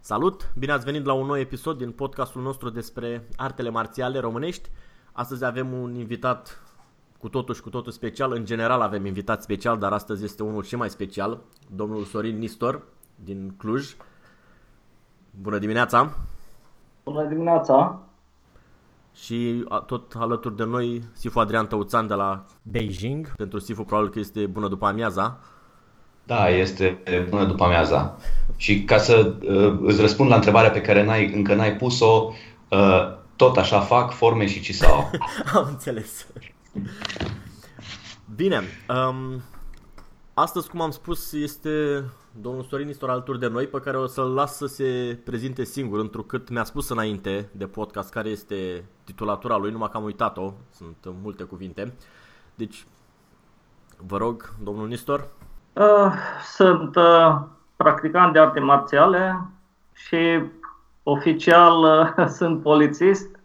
Salut! Bine ați venit la un nou episod din podcastul nostru despre artele marțiale românești. Astăzi avem un invitat cu totul și cu totul special. În general avem invitat special, dar astăzi este unul și mai special, domnul Sorin Nistor din Cluj. Bună dimineața! Bună dimineața! Și tot alături de noi Sifu Adrian Tăuțan de la Beijing. Pentru Sifu probabil că este bună după amiaza. Da, este bună după amiaza. Și ca să uh, îți răspund la întrebarea pe care n-ai, încă n-ai pus-o, uh, tot așa fac forme și cisau. Am înțeles. Bine, um, astăzi, cum am spus, este domnul Sorin Istor alături de noi, pe care o să-l las să se prezinte singur, întrucât mi-a spus înainte de podcast care este titulatura lui, numai că am uitat-o, sunt multe cuvinte. Deci, vă rog, domnul Nistor. Uh, sunt uh, practicant de arte marțiale și oficial uh, sunt polițist.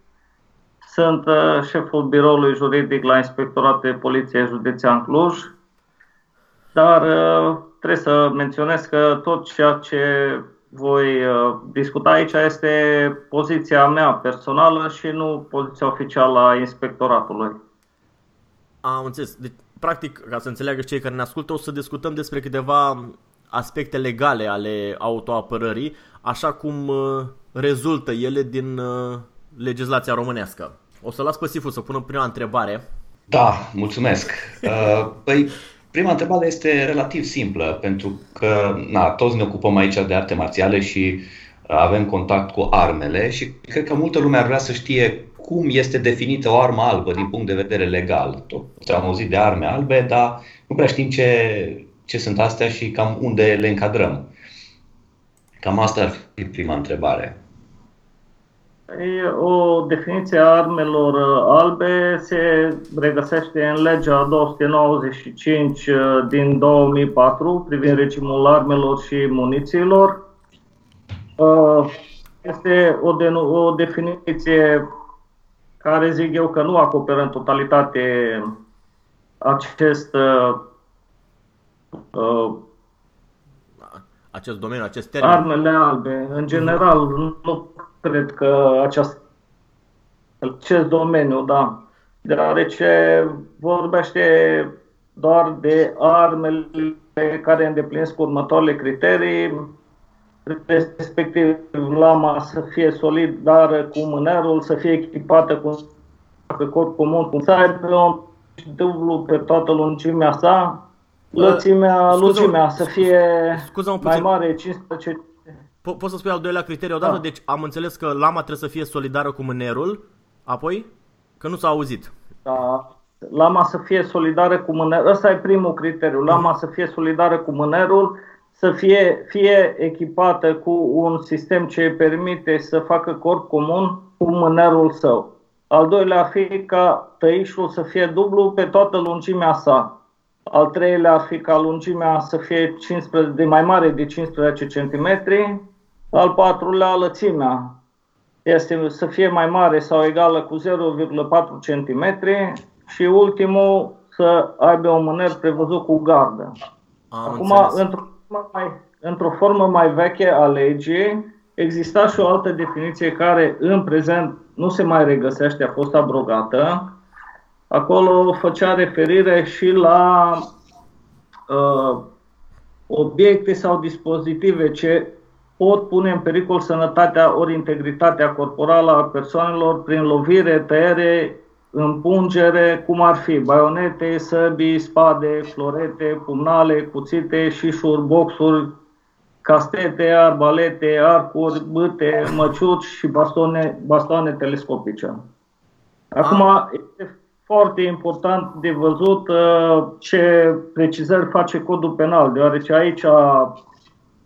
Sunt uh, șeful biroului juridic la Inspectorat de Poliție Județean Cluj. Dar uh, trebuie să menționez că tot ceea ce voi uh, discuta aici este poziția mea personală și nu poziția oficială a inspectoratului. Am înțeles. Deci, practic, ca să înțeleagă cei care ne ascultă, o să discutăm despre câteva aspecte legale ale autoapărării, așa cum uh, rezultă ele din uh, legislația românească. O să las pe Sifu să pună prima întrebare. Da, mulțumesc. Uh, păi, prima întrebare este relativ simplă, pentru că na, toți ne ocupăm aici de arte marțiale și avem contact cu armele și cred că multă lume ar vrea să știe cum este definită o armă albă din punct de vedere legal. Tot am auzit de arme albe, dar nu prea știm ce, ce sunt astea și cam unde le încadrăm. Cam asta ar fi prima întrebare. O definiție a armelor albe se regăsește în legea 295 uh, din 2004 privind regimul armelor și munițiilor. Uh, este o, de, o definiție care zic eu că nu acoperă în totalitate acest uh, uh acest domeniu, acest termen. Armele albe. În general, nu cred că aceast, acest domeniu, da. Deoarece vorbește doar de armele care îndeplinesc următoarele criterii, respectiv lama să fie solidară cu mânerul, să fie echipată cu pe corp comun, cum să aibă un dublu pe toată lungimea sa, lățimea, lungimea să fie mai mare, 15 Po- poți să spui al doilea criteriu odată? Da. Deci am înțeles că lama trebuie să fie solidară cu mânerul, apoi? Că nu s-a auzit. Da. Lama să fie solidară cu mânerul. Ăsta e primul criteriu. Lama să fie solidară cu mânerul, să fie, fie echipată cu un sistem ce îi permite să facă corp comun cu mânerul său. Al doilea ar fi ca tăișul să fie dublu pe toată lungimea sa. Al treilea ar fi ca lungimea să fie 15, de mai mare de 15 cm. Al patrulea, lățimea este să fie mai mare sau egală cu 0,4 cm. Și ultimul, să aibă un mâner prevăzut cu gardă. Am Acum, într-o mai, într-o formă mai veche a legii, exista și o altă definiție care în prezent nu se mai regăsește, a fost abrogată, acolo făcea referire și la uh, obiecte sau dispozitive ce pot pune în pericol sănătatea ori integritatea corporală a persoanelor prin lovire, tăiere, împungere, cum ar fi baionete, săbii, spade, florete, pumnale, cuțite, șișuri, boxuri, castete, arbalete, arcuri, bâte, măciuci și bastoane, bastoane telescopice. Acum, este foarte important de văzut uh, ce precizări face codul penal, deoarece aici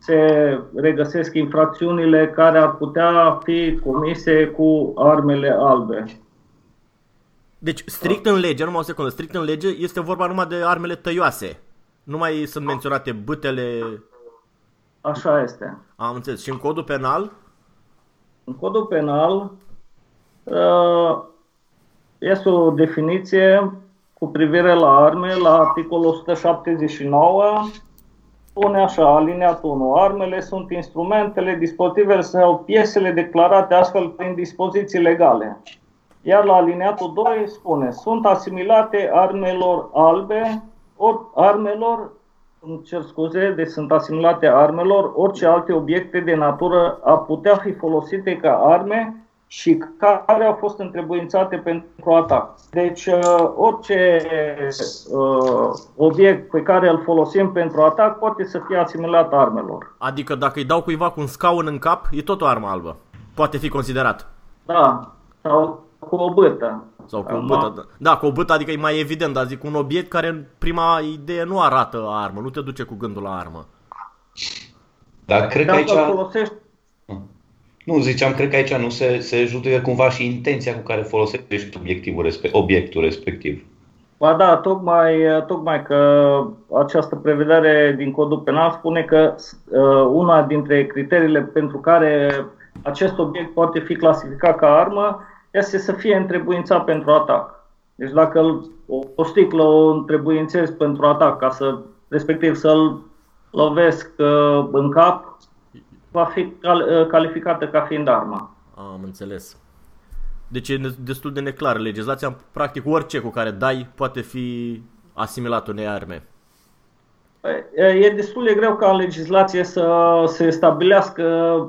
se regăsesc infracțiunile care ar putea fi comise cu armele albe. Deci, strict în lege, numai o secundă, strict în lege este vorba numai de armele tăioase. Nu mai sunt menționate bâtele. Așa este. Am înțeles. Și în codul penal? În codul penal uh, este o definiție cu privire la arme la articolul 179 spune așa, alineatul 1. Armele sunt instrumentele, dispozitivele sau piesele declarate astfel prin dispoziții legale. Iar la alineatul 2 spune, sunt asimilate armelor albe, ori armelor, îmi cer scuze, deci sunt asimilate armelor, orice alte obiecte de natură a putea fi folosite ca arme și care au fost întrebuințate pentru atac. Deci uh, orice uh, obiect pe care îl folosim pentru atac poate să fie asimilat armelor. Adică dacă îi dau cuiva cu un scaun în cap, e tot o armă albă. Poate fi considerat. Da, sau cu o bâtă. Sau cu o bâtă, da. da, cu o bâtă, adică e mai evident, dar zic un obiect care în prima idee nu arată armă, nu te duce cu gândul la armă. Dar cred Dacă că aici... folosești nu, ziceam, cred că aici nu se, se judecă cumva și intenția cu care folosești obiectivul respect, obiectul respectiv. Ba da, tocmai, tocmai că această prevedere din codul penal spune că uh, una dintre criteriile pentru care acest obiect poate fi clasificat ca armă este să fie întrebuințat pentru atac. Deci dacă o, o sticlă o întrebuințez pentru atac, ca să, respectiv să-l lovesc uh, în cap, va fi cal- calificată ca fiind armă. Am înțeles. Deci e destul de neclară legislația. Practic orice cu care dai poate fi asimilat unei arme. E destul de greu ca în legislație să se stabilească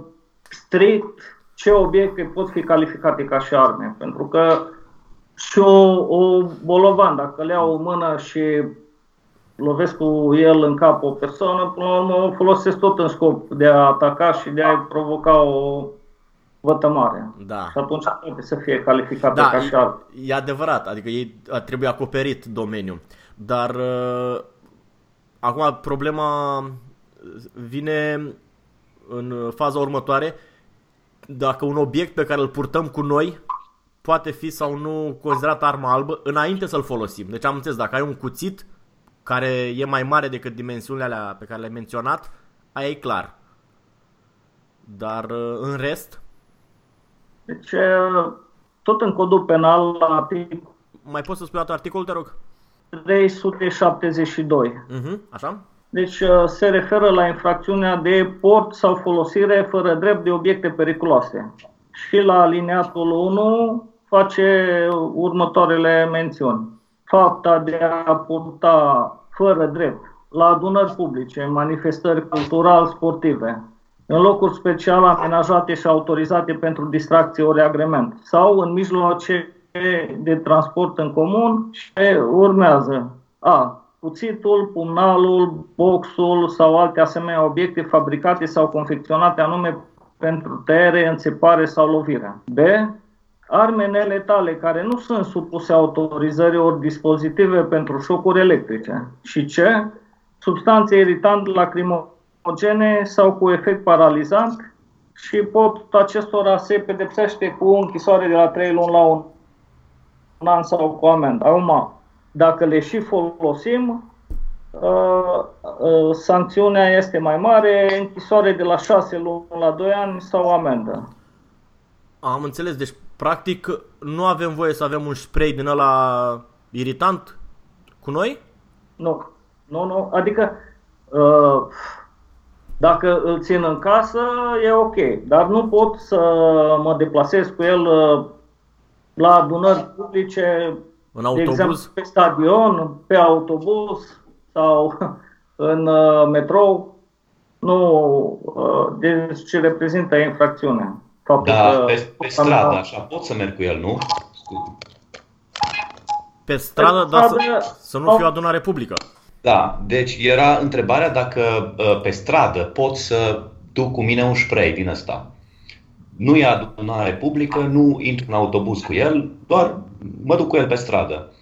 strict ce obiecte pot fi calificate ca și arme. Pentru că și o, o bolovan, dacă le iau o mână și lovesc cu el în cap o persoană, până la urmă o folosesc tot în scop de a ataca și de a provoca o vătămare. Da. Și atunci trebuie să fie calificată da, ca și alt. E adevărat, adică ei trebuie acoperit domeniul. Dar uh, acum problema vine în faza următoare dacă un obiect pe care îl purtăm cu noi poate fi sau nu considerat armă albă înainte să-l folosim. Deci am înțeles, dacă ai un cuțit care e mai mare decât dimensiunile alea pe care le-ai menționat, aia e clar. Dar uh, în rest? Deci, uh, tot în codul penal, la articol... Mai poți să spui dată articolul, te rog? 372. Uh-huh, așa? Deci uh, se referă la infracțiunea de port sau folosire fără drept de obiecte periculoase. Și la alineatul 1 face următoarele mențiuni fapta de a purta fără drept la adunări publice, manifestări cultural-sportive, în locuri special amenajate și autorizate pentru distracție ori agrement, sau în mijloace de transport în comun și urmează A. Cuțitul, pumnalul, boxul sau alte asemenea obiecte fabricate sau confecționate anume pentru tăiere, înțepare sau lovire. B arme neletale care nu sunt supuse autorizării ori dispozitive pentru șocuri electrice. Și ce? Substanțe iritante lacrimogene sau cu efect paralizant și pot acestora se pedepsește cu închisoare de la 3 luni la un an sau cu amendă. Acum, dacă le și folosim, uh, uh, sancțiunea este mai mare, închisoare de la 6 luni la 2 ani sau amendă. Am înțeles, deci practic nu avem voie să avem un spray din ăla iritant cu noi? Nu, nu, nu, adică uh, dacă îl țin în casă e ok, dar nu pot să mă deplasez cu el uh, la adunări publice În autobuz? De exemplu, pe stadion, pe autobuz sau în uh, metrou, nu, uh, deci ce reprezintă infracțiune. Faptul da, că pe, pe stradă, așa, pot să merg cu el, nu? Pe stradă, dar să, să nu fiu adunare publică. Da, deci era întrebarea dacă uh, pe stradă pot să duc cu mine un spray din ăsta. Nu e adunare publică, nu intru în autobuz cu el, doar mă duc cu el pe stradă,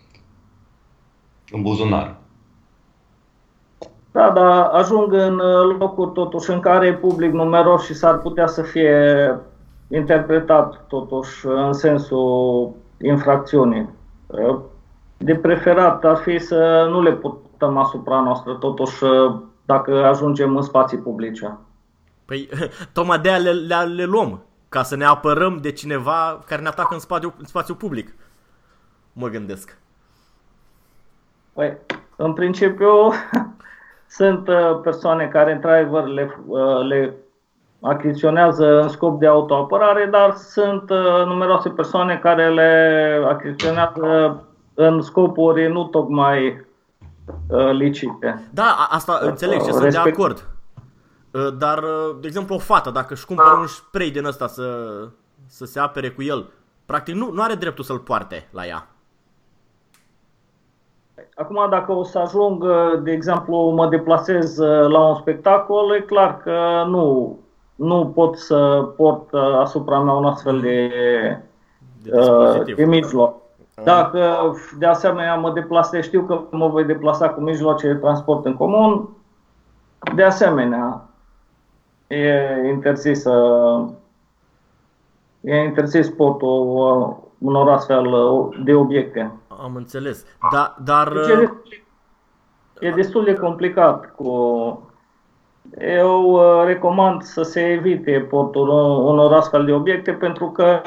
în buzunar. Da, dar ajung în uh, locuri totuși în care e public numeros și s-ar putea să fie interpretat totuși în sensul infracțiunii. Uh, de preferat ar fi să nu le putăm asupra noastră, totuși, uh, dacă ajungem în spații publice. Păi, tocmai de aia le, le, le luăm, ca să ne apărăm de cineva care ne atacă în spațiu, în spațiu public. Mă gândesc. Păi, în principiu, sunt uh, persoane care, într-adevăr, le, le achiziționează în scop de autoapărare, dar sunt numeroase persoane care le achiziționează în scopuri nu tocmai uh, licite. Da, asta uh, înțeleg și sunt de acord. Uh, dar, uh, de exemplu, o fată, dacă își cumpără da. un spray din ăsta să, să se apere cu el, practic nu, nu are dreptul să-l poarte la ea. Acum, dacă o să ajung, de exemplu, mă deplasez la un spectacol, e clar că nu, nu pot să port asupra mea un astfel de, de, de mijloc. Dacă de asemenea mă deplasez, știu că mă voi deplasa cu mijloace de transport în comun, de asemenea e interzis e interzis portul unor astfel de obiecte. Am înțeles. Da, dar... Deci e, destul, e destul de complicat cu... Eu uh, recomand să se evite portul unor astfel de obiecte pentru că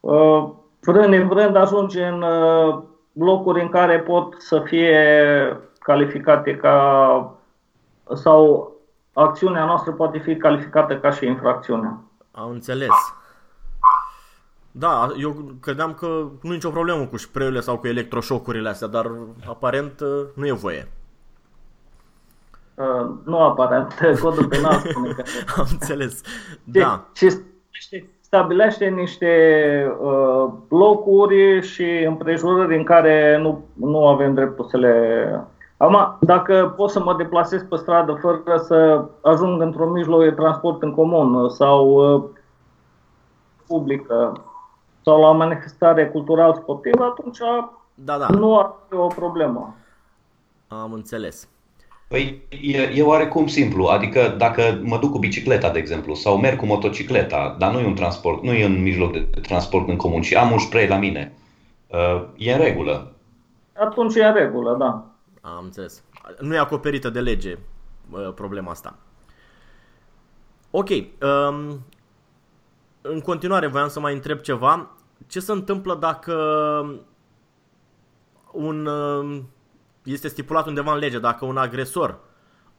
uh, vrând vrând ajunge în uh, locuri în care pot să fie calificate ca sau acțiunea noastră poate fi calificată ca și infracțiune. Am înțeles. Da, eu credeam că nu e nicio problemă cu spray sau cu electroșocurile astea, dar aparent uh, nu e voie. Uh, nu aparent, codul penal spune că... Am înțeles, da. Ce, ce, stabilește niște uh, locuri și împrejurări în care nu, nu avem dreptul să le... Acum, dacă pot să mă deplasez pe stradă fără să ajung într-un mijloc de transport în comun sau uh, publică sau la o manifestare cultural-sportivă, atunci da, da. nu ar fi o problemă. Am înțeles. Păi e, e oarecum simplu, adică dacă mă duc cu bicicleta, de exemplu, sau merg cu motocicleta, dar nu e un transport, nu e un mijloc de transport în comun și am un spray la mine, uh, e în regulă. Atunci e în regulă, da. Am înțeles. Nu e acoperită de lege uh, problema asta. Ok. Um, în continuare voiam să mai întreb ceva. Ce se întâmplă dacă un uh, este stipulat undeva în lege, dacă un agresor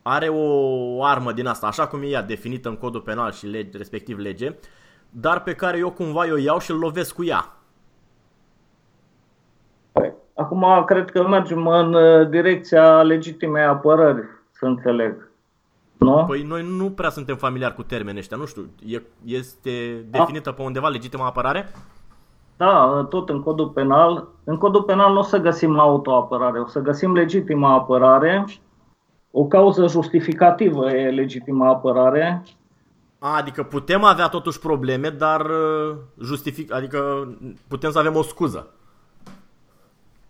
are o armă din asta, așa cum e ea definită în codul penal și lege, respectiv lege, dar pe care eu cumva o iau și îl lovesc cu ea. Păi, acum cred că mergem în uh, direcția legitimei apărări, să înțeleg. Nu? Păi noi nu prea suntem familiari cu termenii ăștia, nu știu, e, este definită pe undeva legitima apărare? Da, tot în codul penal. În codul penal nu o să găsim autoapărare, o să găsim legitimă apărare. O cauză justificativă e legitimă apărare. A, adică putem avea totuși probleme, dar uh, justific, adică putem să avem o scuză.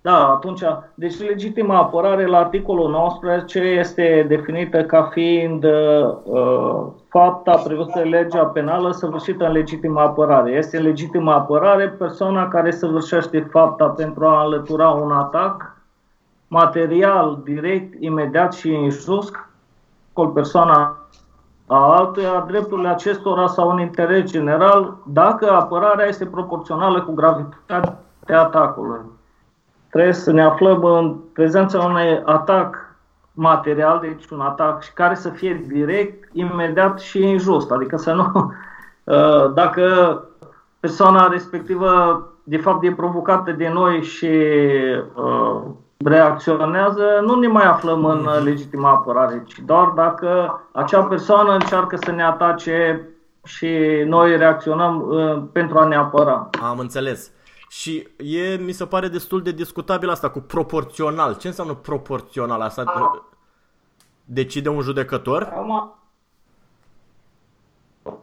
Da, atunci, deci legitima apărare la articolul 19 este definită ca fiind uh, fapta prevăzută de legea penală săvârșită în legitimă apărare. Este legitimă apărare persoana care săvârșește fapta pentru a înlătura un atac material, direct, imediat și injust cu persoana a altuia, drepturile acestora sau un interes general, dacă apărarea este proporțională cu gravitatea atacului trebuie să ne aflăm în prezența unui atac material, deci un atac care să fie direct, imediat și injust. Adică să nu, uh, dacă persoana respectivă de fapt e provocată de noi și uh, reacționează, nu ne mai aflăm în mhm. legitimă apărare, ci doar dacă acea persoană încearcă să ne atace și noi reacționăm uh, pentru a ne apăra. Am înțeles. Și e, mi se pare destul de discutabil asta cu proporțional. Ce înseamnă proporțional? Asta A. decide un judecător? Acum,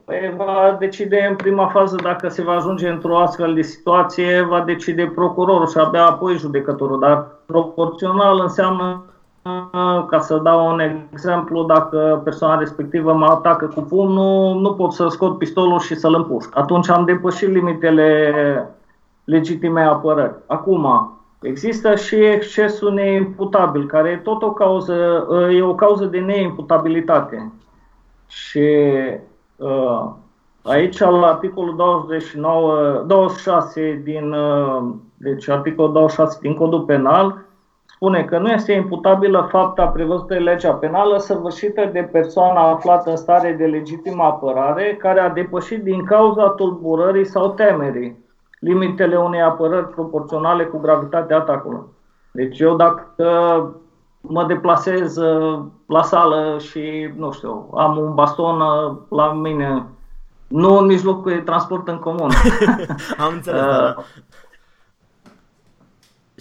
păi, va decide în prima fază dacă se va ajunge într-o astfel de situație, va decide procurorul și abia apoi judecătorul. Dar proporțional înseamnă, ca să dau un exemplu, dacă persoana respectivă mă atacă cu pumnul, nu pot să scot pistolul și să-l împușc. Atunci am depășit limitele legitime apărări. Acum, există și excesul neimputabil, care e tot o cauză, e o cauză de neimputabilitate. Și uh, aici, la articolul 29, 26 din, uh, deci articolul 26 din Codul Penal, spune că nu este imputabilă fapta prevăzută în legea penală săvârșită de persoana aflată în stare de legitimă apărare care a depășit din cauza tulburării sau temerii limitele unei apărări proporționale cu gravitatea atacului. Deci eu dacă mă deplasez uh, la sală și, nu știu, am un baston uh, la mine, nu în mijlocul de transport în comun. am înțeles, da. Uh,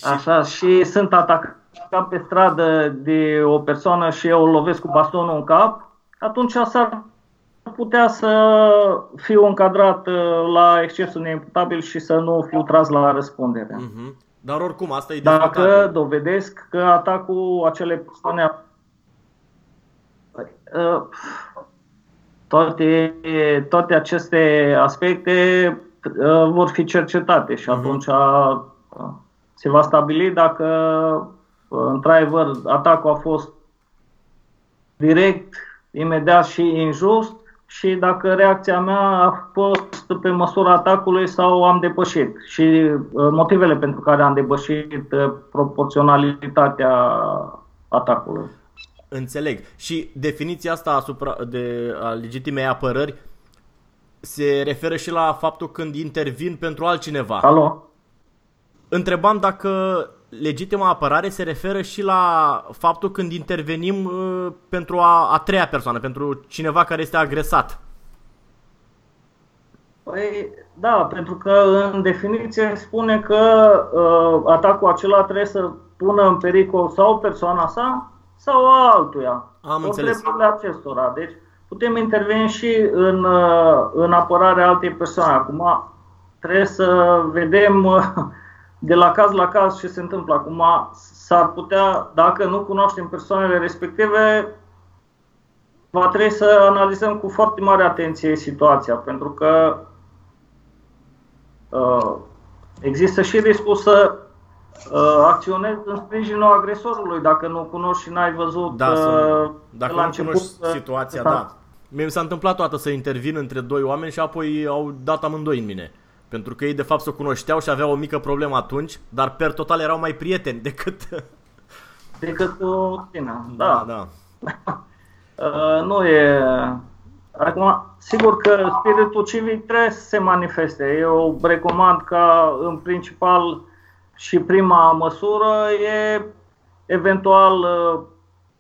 așa, și sunt atacat pe stradă de o persoană și eu o lovesc cu bastonul în cap, atunci s-ar putea să fiu încadrat uh, la excesul neimputabil și să nu fiu tras la răspundere. Uh-huh. Dar oricum, asta e Dacă discutabil. dovedesc că atacul acele persoane uh, toate, toate aceste aspecte uh, vor fi cercetate și mhm. atunci uh-huh. se va stabili dacă într-adevăr atacul a fost direct, imediat și injust și dacă reacția mea a fost pe măsura atacului sau am depășit și uh, motivele pentru care am depășit uh, proporționalitatea atacului. Înțeleg. Și definiția asta asupra de a legitimei apărări se referă și la faptul când intervin pentru altcineva. Alo? Întrebam dacă legitima apărare se referă și la faptul când intervenim uh, pentru a, a treia persoană, pentru cineva care este agresat. Păi, da, pentru că în definiție spune că uh, atacul acela trebuie să pună în pericol sau persoana sa sau a altuia. Am înțeles. acestora. Deci putem interveni și în, uh, în apărarea altei persoane. Acum trebuie să vedem uh, de la caz la caz ce se întâmplă. Acum s-ar putea, dacă nu cunoaștem persoanele respective, va trebui să analizăm cu foarte mare atenție situația, pentru că uh, există și riscul să uh, acționezi în sprijinul agresorului dacă nu cunoști și n-ai văzut da, uh, dacă la nu început cunoști situația, da. mi s-a întâmplat toată să intervin între doi oameni și apoi au dat amândoi în mine. Pentru că ei de fapt se cunoșteau și aveau o mică problemă atunci, dar per total erau mai prieteni decât... Decât cu tine, da. da. da. uh, nu e... Acum, sigur că spiritul civic trebuie să se manifeste. Eu recomand ca, în principal, și prima măsură e eventual uh,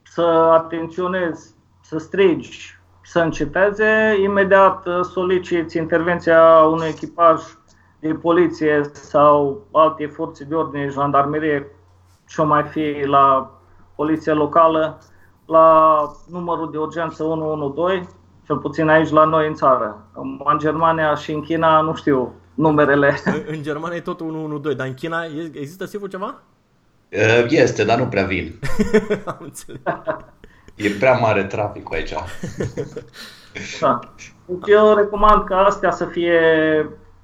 să atenționezi, să strigi, să înceteze, imediat uh, soliciți intervenția unui echipaj de poliție sau alte forțe de ordine, jandarmerie, ce mai fi la poliția locală, la numărul de urgență 112, cel puțin aici la noi în țară. În Germania și în China nu știu numerele. În, în Germania e tot 112, dar în China există sigur ceva? Uh, este, dar nu prea vin. Am înțeles. E prea mare traficul aici. da. Deci eu recomand ca astea să fie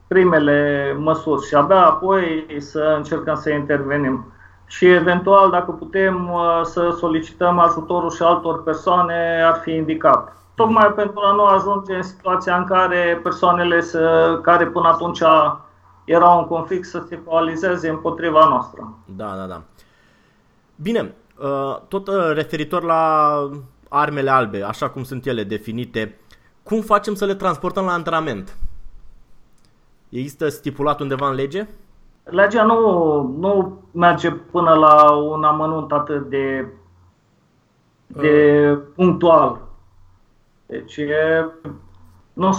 primele măsuri și abia apoi să încercăm să intervenim. Și eventual, dacă putem uh, să solicităm ajutorul și altor persoane, ar fi indicat. Tocmai pentru a nu ajunge în situația în care persoanele să, care până atunci erau în conflict să se coalizeze împotriva noastră. Da, da, da. Bine, uh, tot uh, referitor la armele albe, așa cum sunt ele definite, cum facem să le transportăm la antrenament? Există stipulat undeva în lege? legea nu, nu merge până la un amănunt atât de, de punctual. Deci e, nu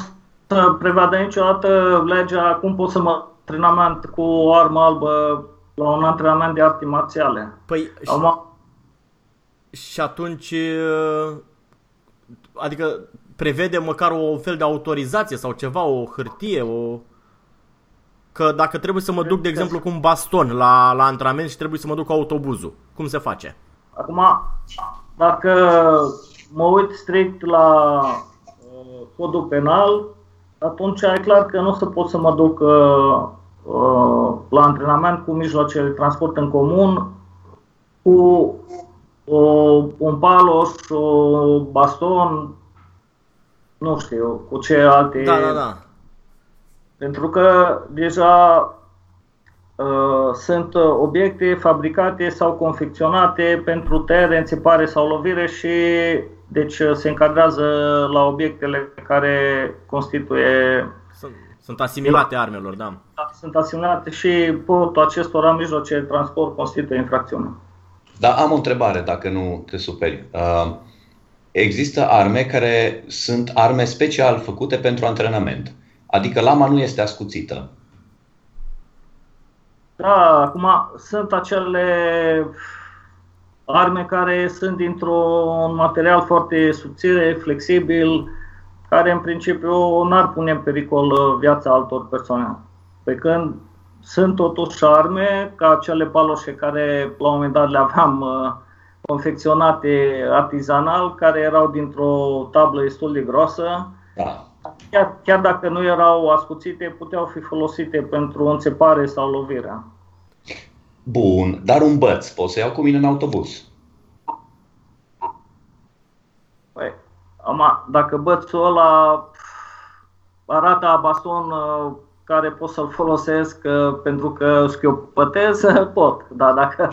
să prevadă niciodată legea cum pot să mă antrenament cu o armă albă la un antrenament de arti marțiale. Păi, Am, și atunci, adică prevede măcar o fel de autorizație sau ceva, o hârtie, o... Că dacă trebuie să mă duc, de exemplu, cu un baston la, la antrenament și trebuie să mă duc cu autobuzul, cum se face? Acum, dacă mă uit strict la uh, codul penal, atunci e clar că nu o să pot să mă duc uh, uh, la antrenament cu mijloace de transport în comun, cu o, un palos, o baston, nu știu, cu ce alte... Da, da, da. Pentru că deja uh, sunt obiecte fabricate sau confecționate pentru tăiere, înțepare sau lovire și deci se încadrează la obiectele care constituie Sunt, sunt asimilate armelor, da. sunt asimilate și portul acestora mijloace de transport constituie infracțiune. Da, am o întrebare, dacă nu te superi. Uh, există arme care sunt arme special făcute pentru antrenament. Adică lama nu este ascuțită. Da, acum sunt acele arme care sunt dintr-un material foarte subțire, flexibil, care în principiu n-ar pune în pericol uh, viața altor persoane. Pe când sunt totuși arme, ca cele paloșe care la un moment dat le aveam uh, confecționate artizanal, care erau dintr-o tablă destul de groasă. Da. Chiar, chiar dacă nu erau ascuțite, puteau fi folosite pentru înțepare sau lovire. Bun, dar un băț pot să iau cu mine în autobuz. Păi, ama, dacă bățul ăla arată a baston uh, care pot să-l folosesc uh, pentru că schiopătez, pot. Dar dacă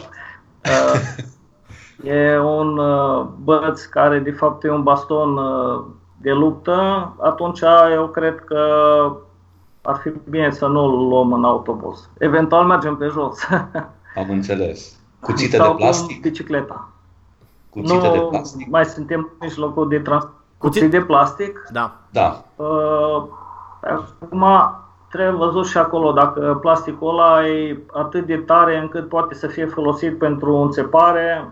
uh, e un uh, băț care de fapt e un baston uh, de luptă, atunci eu cred că ar fi bine să nu-l luăm în autobuz. Eventual mergem pe jos. Am înțeles. Cuțite Sau de cu plastic? bicicleta. Cuțite nu de plastic? mai suntem în mijlocul de transport. Cuțit? Cuțit de plastic. Da. Da. Uh, acum trebuie văzut și acolo dacă plasticul ăla e atât de tare încât poate să fie folosit pentru înțepare.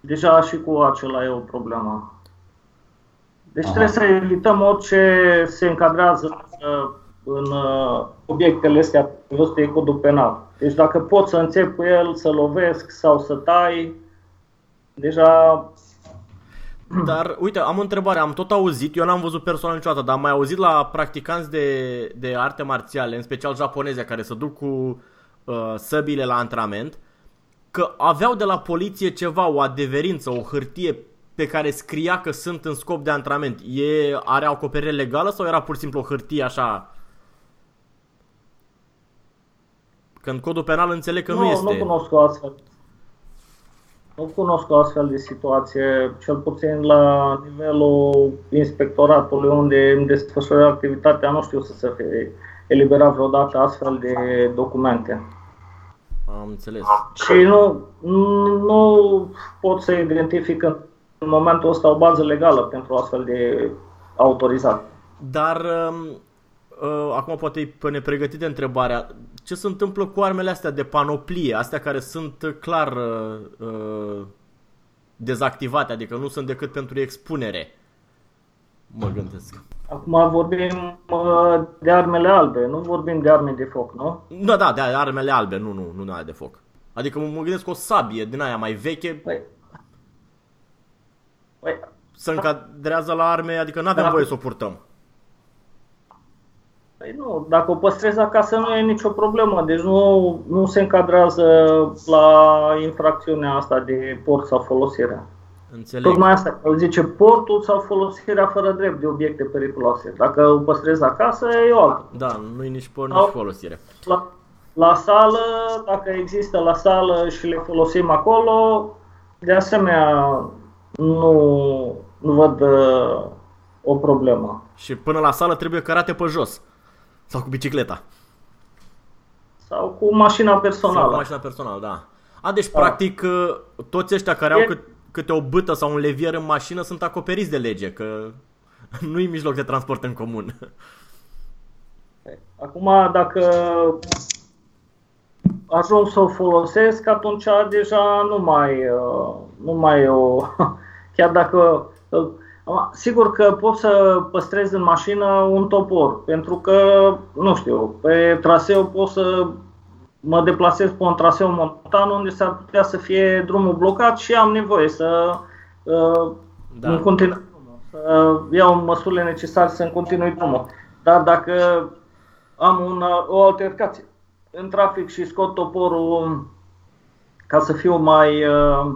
Deja și cu acela e o problemă. Deci Aha. trebuie să evităm orice se încadrează uh, în uh, obiectele astea prevăzute de codul penal. Deci dacă pot să înțep cu el, să lovesc sau să tai, deja Dar, uite, am o întrebare, am tot auzit, eu n-am văzut personal niciodată, dar am mai auzit la practicanți de, de arte marțiale, în special japoneze, care se duc cu uh, săbile la antrenament, că aveau de la poliție ceva, o adeverință, o hârtie pe care scria că sunt în scop de antrenament. E, are acoperire legală sau era pur și simplu o hârtie așa? Că în codul penal înțeleg că nu, nu, este. nu cunosc o astfel. Nu cunosc o astfel de situație, cel puțin la nivelul inspectoratului unde îmi desfășură activitatea, nu știu să se fie eliberat vreodată astfel de documente. Am înțeles. Și nu, nu pot să identific în momentul ăsta o bază legală pentru astfel de autorizat. Dar um, uh, acum poate e pe nepregătite întrebarea. Ce se întâmplă cu armele astea de panoplie, astea care sunt uh, clar uh, uh, dezactivate, adică nu sunt decât pentru expunere? Mă gândesc. Acum vorbim uh, de armele albe, nu vorbim de arme de foc, nu? Da, da, de armele albe, nu, nu, nu aia de foc. Adică mă mă gândesc o sabie din aia mai veche, Păi, păi se încadrează la arme, adică nu avem Da. voie să o purtăm. Păi nu, dacă o păstrezi acasă nu e nicio problemă, deci nu, nu se încadrează la infracțiunea asta de port sau folosire. Înțeleg. Tocmai asta, îl zice portul sau folosirea fără drept de obiecte periculoase. Dacă o păstrezi acasă, e o altă. Da, nu e nici por, Sau- nici folosire. La, la sală, dacă există la sală și le folosim acolo, de asemenea, nu, nu văd uh, o problemă. Și până la sală trebuie cărate pe jos. Sau cu bicicleta. Sau cu mașina personală. Sau cu mașina personală, da. A, deci da. practic uh, toți ăștia care e... au cât, câte o bâtă sau un levier în mașină sunt acoperiți de lege, că nu e mijloc de transport în comun. Acum, dacă ajung să o folosesc, atunci deja nu mai, uh, nu mai o... Chiar dacă... Uh, sigur că pot să păstrez în mașină un topor, pentru că, nu știu, pe traseu pot să mă deplasez pe un traseu montan unde s-ar putea să fie drumul blocat și am nevoie să uh, da. în continu- să iau măsurile necesare să-mi continui drumul. Dar dacă am un, o altercație în trafic și scot toporul ca să fiu mai uh,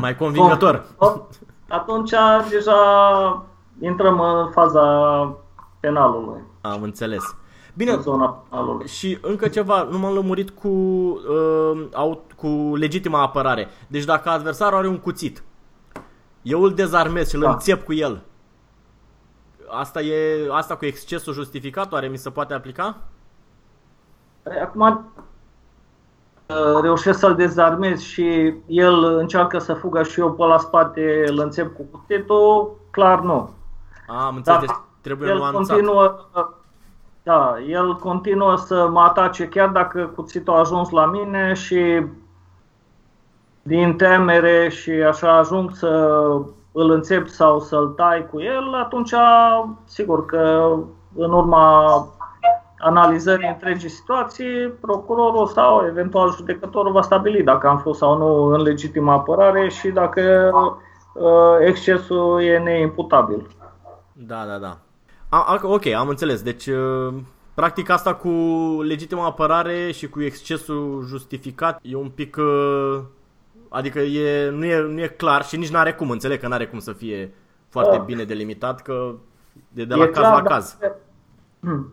mai convingător. Atunci deja intrăm în faza penalului. Am înțeles. Bine, în zona penalului. și încă ceva, nu m-am lămurit cu, uh, cu legitima apărare. Deci dacă adversarul are un cuțit, eu îl dezarmez și îl da. înțep cu el. Asta, e, asta cu excesul justificat, oare mi se poate aplica? Păi, acum uh, reușesc să-l dezarmez și el încearcă să fugă și eu pe la spate îl înțep cu cutetul, clar nu. am înțeles, deci trebuie el nuanțat. Continuă, da, el continuă să mă atace chiar dacă cuțitul a ajuns la mine și din temere și așa ajung să îl înțep sau să-l tai cu el, atunci sigur că în urma analizării întregii situații, procurorul sau eventual judecătorul va stabili dacă am fost sau nu în legitimă apărare și dacă uh, excesul e neimputabil. Da, da, da. A, ok, am înțeles. Deci, uh, practic asta cu legitimă apărare și cu excesul justificat e un pic... Uh, adică e, nu, e, nu e clar și nici nu are cum, înțeleg că nu are cum să fie foarte da. bine delimitat, că de, de la e caz clar, la caz. Dar Hmm.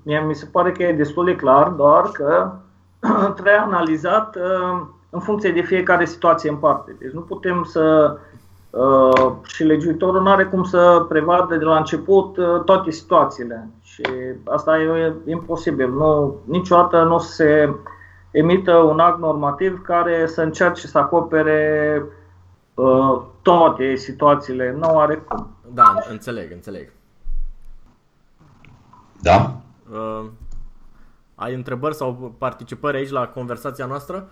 Mie mi se pare că e destul de clar, doar că trebuie analizat uh, în funcție de fiecare situație în parte. Deci nu putem să uh, și legiuitorul nu are cum să prevadă de la început uh, toate situațiile. Și asta e imposibil. Nu, niciodată nu se emită un act normativ care să încerce să acopere toate situațiile. Nu are cum. Da, înțeleg, înțeleg. Da? Uh, ai întrebări sau participări aici la conversația noastră?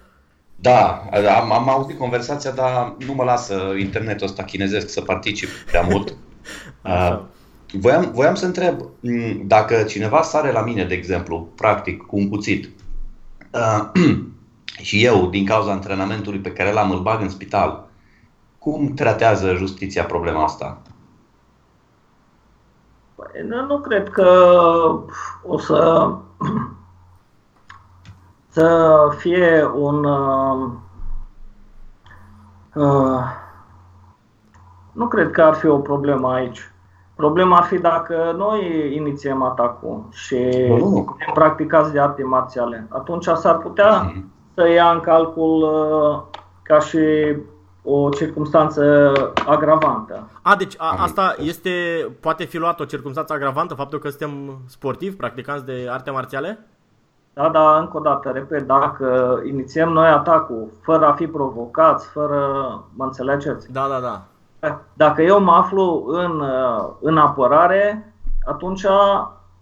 Da, am, am auzit conversația, dar nu mă lasă internetul ăsta chinezesc să particip prea mult. Uh, voiam, voiam să întreb, mm, dacă cineva sare la mine, de exemplu, practic, cu un cuțit, uh, și eu, din cauza antrenamentului pe care l-am, îl bag în spital, cum tratează justiția problema asta? Păi, nu cred că o să, să fie un. Uh, uh, nu cred că ar fi o problemă aici. Problema ar fi dacă noi inițiem atacul și suntem practicați de arte marțiale. Atunci s-ar putea mhm. să ia în calcul uh, ca și o circunstanță agravantă. A, deci a, asta este, poate fi luat o circunstanță agravantă, faptul că suntem sportivi, practicanți de arte marțiale? Da, da, încă o dată, repet, dacă inițiem noi atacul fără a fi provocați, fără, mă înțelegeți? Da, da, da. Dacă eu mă aflu în, în apărare, atunci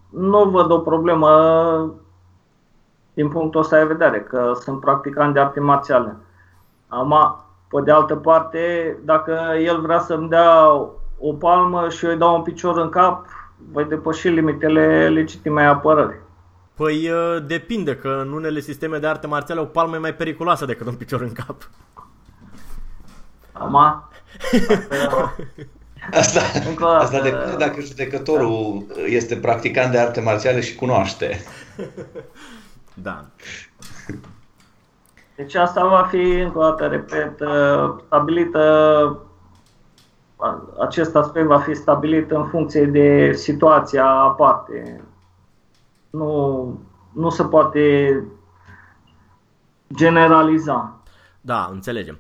nu văd o problemă din punctul ăsta de vedere, că sunt practicant de arte marțiale. Am, pe de altă parte, dacă el vrea să-mi dea o palmă și eu îi dau un picior în cap, voi depăși limitele legitimei apărări. Păi uh, depinde, că în unele sisteme de arte marțiale o palmă e mai periculoasă decât un picior în cap. Ama? Asta, asta depinde dacă judecătorul este practicant de arte marțiale și cunoaște. Da. Deci asta va fi, încă o dată, repet, uh, stabilită, acest aspect va fi stabilit în funcție de situația aparte. Nu, nu se poate generaliza. Da, înțelegem.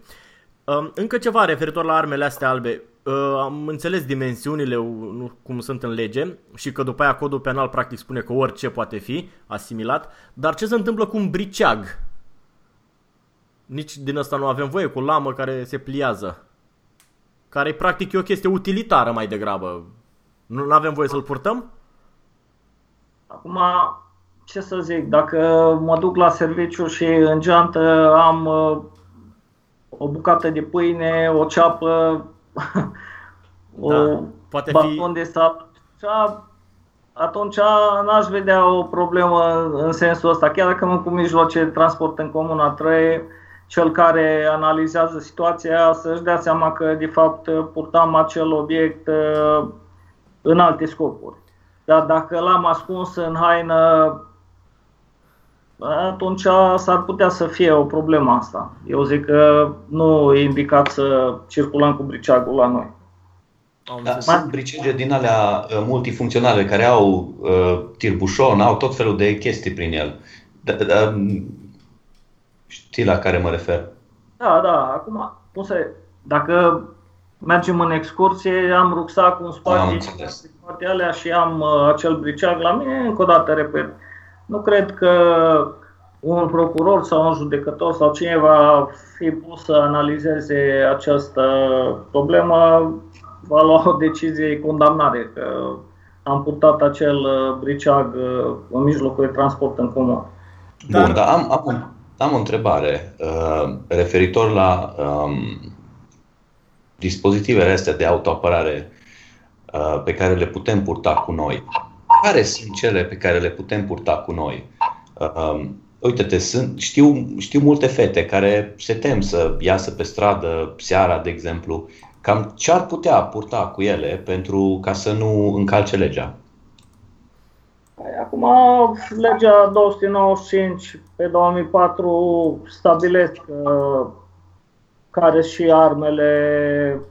Um, încă ceva referitor la armele astea albe. uh, am înțeles dimensiunile nu, cum sunt în lege și că după aia codul penal practic spune că orice poate fi asimilat, dar ce se întâmplă cu un briceag? Nici din asta nu avem voie, cu lamă care se pliază. Care e practic e o chestie utilitară mai degrabă. Nu avem voie să-l purtăm? Acum, ce să zic, dacă mă duc la serviciu și în geantă am uh, o bucată de pâine, o ceapă, o da, poate fi... de sap, atunci n-aș vedea o problemă în sensul ăsta. Chiar dacă nu cu mijloace de transport în comun a trei, cel care analizează situația să-și dea seama că de fapt purtam acel obiect uh, în alte scopuri. Dar dacă l-am ascuns în haină, atunci s-ar putea să fie o problemă asta. Eu zic că nu e indicat să circulăm cu briceagul la noi. Da, sunt bricege din alea uh, multifuncționale care au uh, tirbușon, au tot felul de chestii prin el. Da, da, știi la care mă refer? Da, da. Acum, cum să, dacă mergem în excursie, am rucsacul în spate, spate alea și am uh, acel briceag la mine, încă o dată repet. Nu cred că un procuror sau un judecător sau cine va fi pus să analizeze această problemă va lua o decizie de condamnare, că am purtat acel uh, briceag uh, în mijlocul de transport în comun. Bun, dar am, am, am o întrebare uh, referitor la um, dispozitivele astea de autoapărare uh, pe care le putem purta cu noi. Care sunt cele pe care le putem purta cu noi? Uh, um, uite-te, sunt, știu, știu multe fete care se tem să iasă pe stradă seara, de exemplu. Cam ce ar putea purta cu ele pentru ca să nu încalce legea? Păi, acum, legea 295 pe 2004 stabilesc uh, care și armele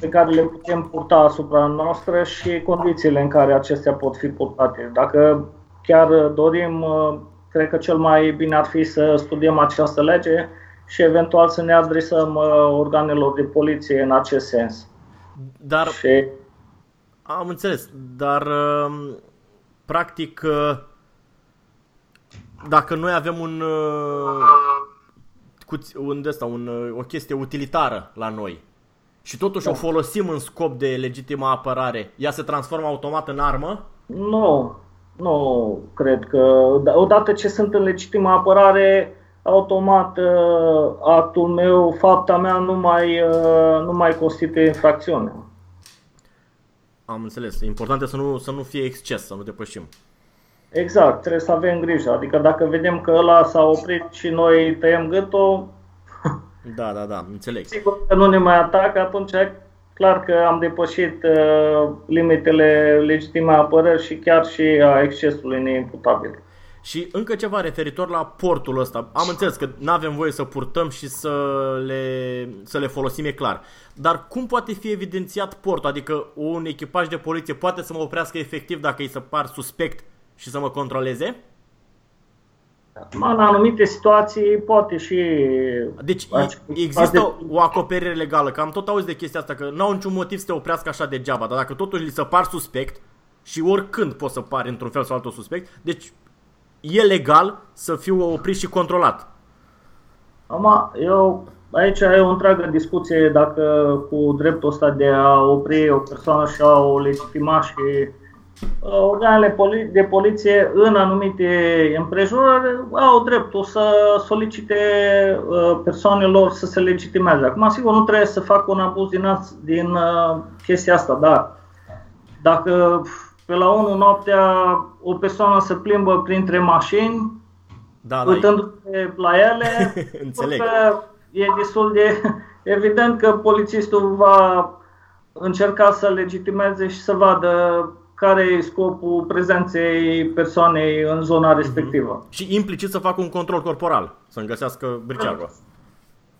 pe care le putem purta asupra noastră și condițiile în care acestea pot fi purtate. Dacă chiar dorim, uh, cred că cel mai bine ar fi să studiem această lege și eventual să ne adresăm uh, organelor de poliție în acest sens. Dar și... am înțeles, dar um, practic uh, dacă noi avem un un, ăsta, un, o chestie utilitară la noi și totuși da. o folosim în scop de legitimă apărare, ea se transformă automat în armă? Nu, nu cred că. Odată ce sunt în legitimă apărare, automat uh, actul meu, fapta mea nu mai, uh, nu mai constituie infracțiune. Am înțeles. Important e să nu, să nu fie exces, să nu depășim. Exact, trebuie să avem grijă. Adică dacă vedem că ăla s-a oprit și noi tăiem gâtul, da, da, da, înțeleg. Sigur că nu ne mai atacă, atunci clar că am depășit uh, limitele legitime a apărării și chiar și a excesului neimputabil. Și încă ceva referitor la portul ăsta. Am înțeles că nu avem voie să purtăm și să le, să le folosim, e clar. Dar cum poate fi evidențiat portul? Adică un echipaj de poliție poate să mă oprească efectiv dacă îi se par suspect și să mă controleze? În anumite situații poate și... Deci există o acoperire legală, că am tot auzit de chestia asta, că nu au niciun motiv să te oprească așa degeaba, dar dacă totuși li se par suspect și oricând poți să pari într-un fel sau altul suspect, deci e legal să fiu oprit și controlat. Am, eu, aici e o întreagă discuție dacă cu dreptul ăsta de a opri o persoană și a o legitima și organele de poliție în anumite împrejurări au dreptul să solicite uh, persoanelor să se legitimeze. Acum, sigur, nu trebuie să facă un abuz din, din uh, chestia asta, dar dacă pe la 1 noaptea o persoană se plimbă printre mașini, da, uitându-se la ele, Înțeleg. e destul de evident că polițistul va încerca să legitimeze și să vadă care e scopul prezenței persoanei în zona mhm. respectivă. Mm-hmm. Și implicit să facă un control corporal, să-mi găsească briceagul.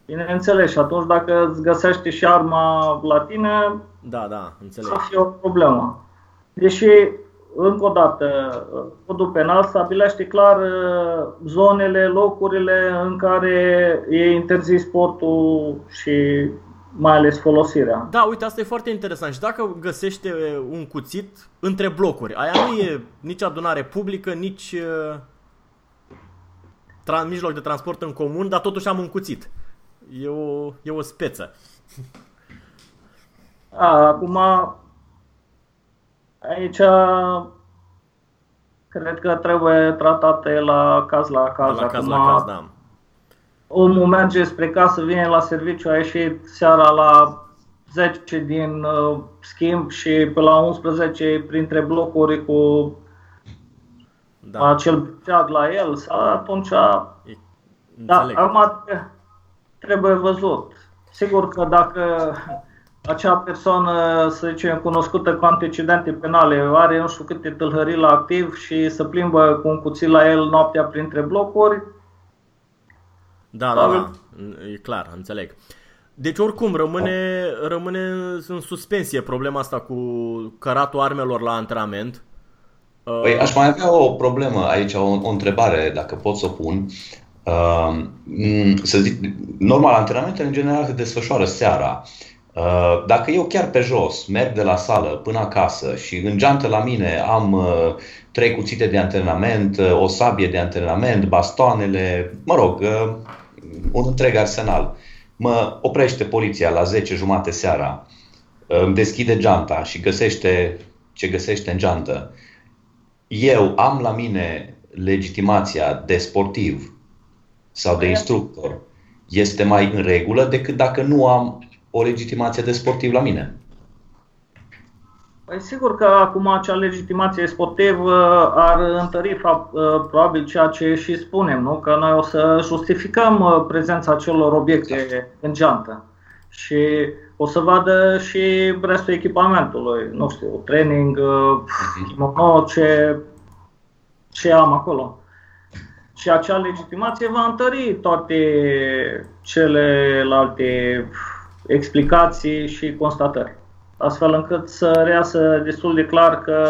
Bineînțeles, și atunci dacă îți găsește și arma la tine, da, da, înțeleg. să fie o problemă. Deși, încă o dată, codul penal stabilește clar uh, zonele, locurile în care e interzis sportul și mai ales folosirea. Da, uite, asta e foarte interesant. Și dacă găsește un cuțit între blocuri, aia nu e nici adunare publică, nici uh, tra- mijloc de transport în comun, dar totuși am un cuțit. E o, e o speță. A, acum, aici cred că trebuie tratate la caz la caz. La caz acum, la caz, da. Omul merge spre casă, vine la serviciu, a ieșit seara la 10 din uh, schimb și pe la 11 printre blocuri cu Da, acel ceag la el, sau atunci e, Da, înțeleg. acum trebuie văzut. Sigur că dacă acea persoană, să zicem, cunoscută cu antecedente penale, are nu știu câte tâlhării la activ și se plimbă cu un cuțit la el noaptea printre blocuri, Da, da, da, e clar, înțeleg. Deci oricum rămâne, rămâne în suspensie problema asta cu căratul armelor la antrenament. Uh, Păi aș mai avea o problemă aici, o, o întrebare, dacă pot să o pun. Uh, m, să zic, normal, antrenamentele în general se desfășoară seara. Uh, dacă eu chiar pe jos merg de la sală până acasă și în geantă la mine am uh, trei cuțite de antrenament, uh, o sabie de antrenament, bastoanele, mă rog, uh, un întreg arsenal. Mă oprește poliția la 10 jumate seara, uh, îmi deschide geanta și găsește ce găsește în geantă eu am la mine legitimația de sportiv sau de instructor, este mai în regulă decât dacă nu am o legitimație de sportiv la mine. Păi sigur că acum acea legitimație sportivă ar întări fapt, uh, probabil ceea ce și spunem, nu? că noi o să justificăm uh, prezența acelor obiecte în geantă și o să vadă și restul echipamentului, nu știu, training, uh, kimono, ce, ce am acolo. Și acea legitimație va întări toate celelalte explicații și constatări astfel încât să reasă destul de clar că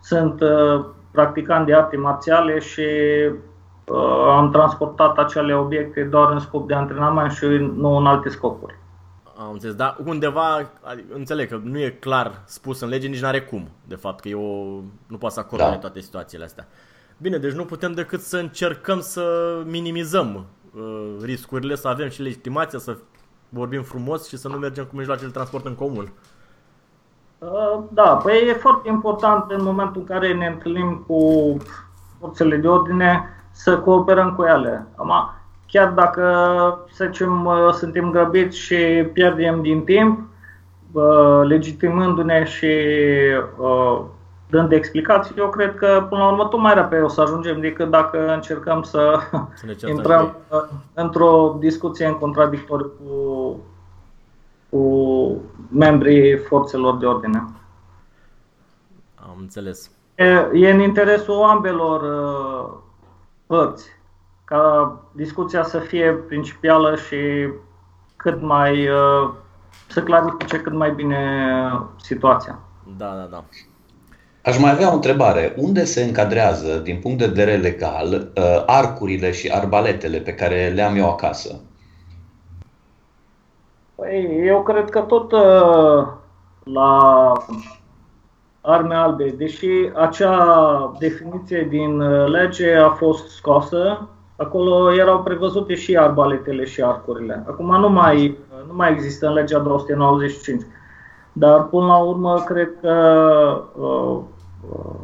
sunt uh, practicant de arte marțiale și uh, am transportat acele obiecte doar în scop de antrenament și nu în alte scopuri. Am înțeles, dar undeva, adică, înțeleg că nu e clar spus în lege, nici n-are cum, de fapt, că e o, nu poate să acorde Da. toate situațiile astea. Bine, deci nu putem decât să încercăm să minimizăm uh, riscurile, să avem și legitimația, să vorbim frumos și să nu mergem cu mijloace de transport în comun. Uh, Da, păi e foarte important în momentul în care ne întâlnim cu forțele de ordine să cooperăm cu ele. Acum, chiar dacă, să zicem, uh, suntem grăbiți și pierdem din timp, uh, legitimându-ne și uh, dând explicații, eu cred că până la urmă tot mai repede o să ajungem decât dacă încercăm să Să ne certăm intrăm cu uh, într-o discuție în contradictoriu cu, cu membrii forțelor de ordine. Am înțeles. E, e în interesul ambelor uh, părți ca discuția să fie principială și cât mai uh, să clarifice cât mai bine situația. Da, da, da. Aș mai avea o întrebare. Unde se încadrează, din punct de vedere legal, uh, arcurile și arbaletele pe care le am eu acasă? Păi, eu cred că tot uh, la arme albe, deși acea definiție din uh, lege a fost scoasă, acolo erau prevăzute și arbaletele și arcurile. Acum nu mai, nu mai există în legea 295. Dar până la urmă cred că uh, uh,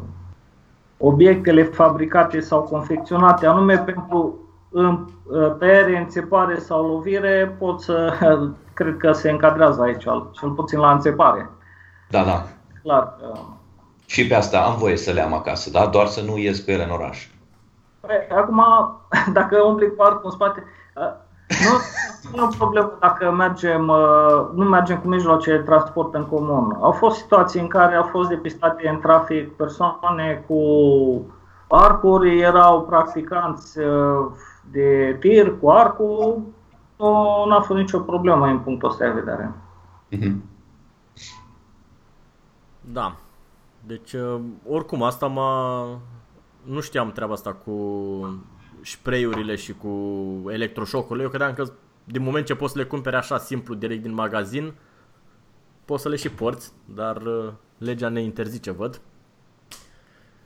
obiectele fabricate sau confecționate anume pentru în uh, tăiere, înțepare sau lovire pot să, cred că se încadrează aici, cel puțin la înțepare. Da, da. Clar că Și pe asta am voie să le am acasă, da? Doar să nu ies cu ele în oraș. Păi, Acum, dacă umbli cu arcul în spate, uh, nu, nu e o problemă dacă mergem, uh, nu mergem cu mijloace de transport în comun. Au fost situații în care au fost depistate în trafic persoane cu arcuri, erau practicanți uh, de tir cu arcul, nu n-a fost nicio problemă în punctul ăsta de vedere. Mhm. Da. Deci, uh, oricum, asta m-a... Nu știam treaba asta cu spray-urile și cu electroșocurile. Eu credeam că din moment ce poți să le cumperi așa simplu, direct din magazin, poți să le și porți, dar uh, legea ne interzice, văd.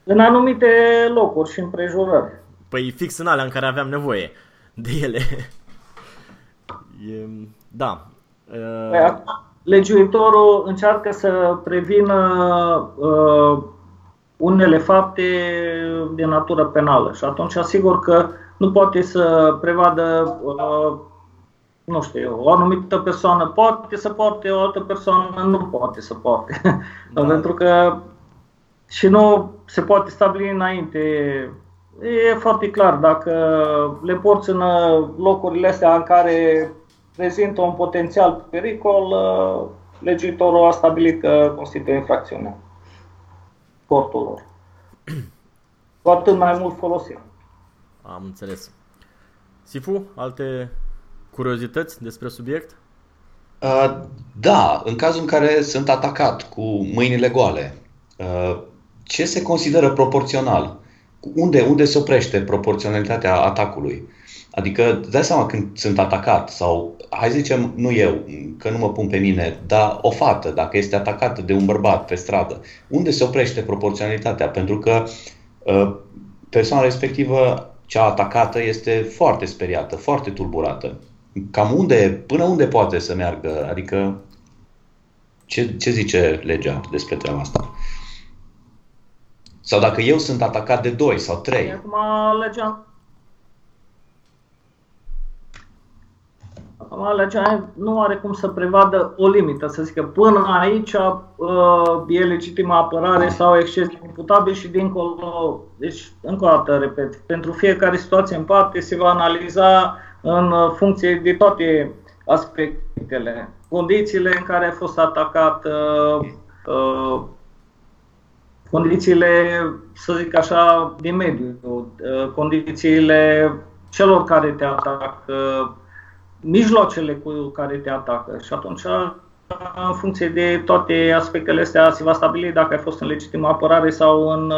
În anumite locuri și împrejurări. Păi fix în alea în care aveam nevoie de ele. e, da. Păi, legiuitorul încearcă să prevină uh, unele fapte de natură penală și atunci asigur că nu poate să prevadă uh, nu știu, o anumită persoană poate să poarte, o altă persoană nu poate să poarte. Da. Pentru că și nu se poate stabili înainte. E foarte clar, dacă le porți în locurile astea în care prezintă un potențial pericol, uh, legiuitorul a stabilit că constituie infracțiune portul lor. Cu atât mai mult folosim. Am înțeles. Sifu, alte curiozități despre subiect? Uh, da, în cazul în care sunt atacat cu mâinile goale, uh, ce se consideră proporțional? Unde, unde se oprește proporționalitatea atacului? Adică, îți dai seama când sunt atacat sau, hai să zicem, nu eu, că nu mă pun pe mine, dar o fată, dacă este atacată de un bărbat pe stradă, unde se oprește proporționalitatea? Pentru că uh, persoana respectivă, cea atacată, este foarte speriată, foarte tulburată. Cam unde, până unde poate să meargă? Adică, ce, ce zice legea despre treaba asta? Sau dacă eu sunt atacat de doi sau trei? Acum legea legea nu are cum să prevadă o limită, să zică până aici uh, e legitimă apărare sau exces imputabil și dincolo. Deci, încă o dată, repet, pentru fiecare situație în parte se va analiza în funcție de toate aspectele, condițiile în care a fost atacat, uh, uh, condițiile, să zic așa, din mediu, condițiile celor care te atacă, mijloacele cu care te atacă și atunci în funcție de toate aspectele astea se va stabili dacă ai fost în legitimă apărare sau în,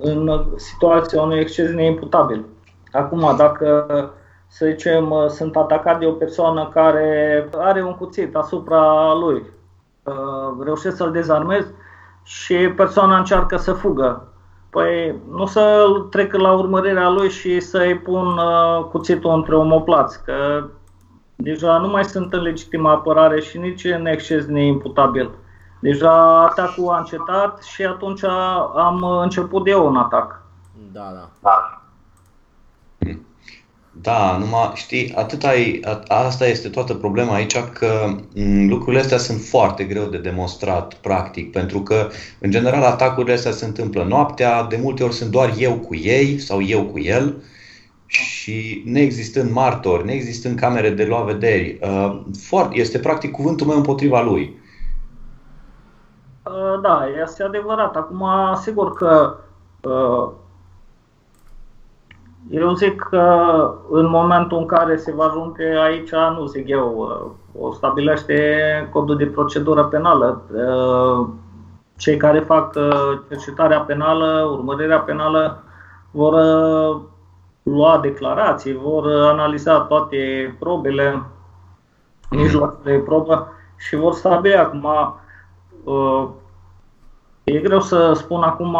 în situația unui exces neimputabil. Acum, dacă să zicem, sunt atacat de o persoană care are un cuțit asupra lui, reușesc să-l dezarmez și persoana încearcă să fugă. Păi nu să trec la urmărirea lui și să-i pun cuțitul între omoplați, că Deja nu mai sunt în legitimă apărare și nici în exces neimputabil. Deja atacul a încetat și atunci am început de eu un atac. Da, da. Da, da numai știi, atât ai, asta este toată problema aici că m, lucrurile astea sunt foarte greu de demonstrat practic, pentru că în general atacurile astea se întâmplă noaptea, de multe ori sunt doar eu cu ei sau eu cu el și neexistând martori, neexistând camere de luat vederi, uh, este practic cuvântul meu împotriva lui. Uh, da, este adevărat. Acum, sigur că uh, eu zic că în momentul în care se va ajunge aici, nu zic eu, o stabilește codul de procedură penală. Cei care fac cercetarea penală, urmărirea penală, vor lua declarații, vor analiza toate probele, mijloacele de probă și vor stabili acum. Uh, e greu să spun acum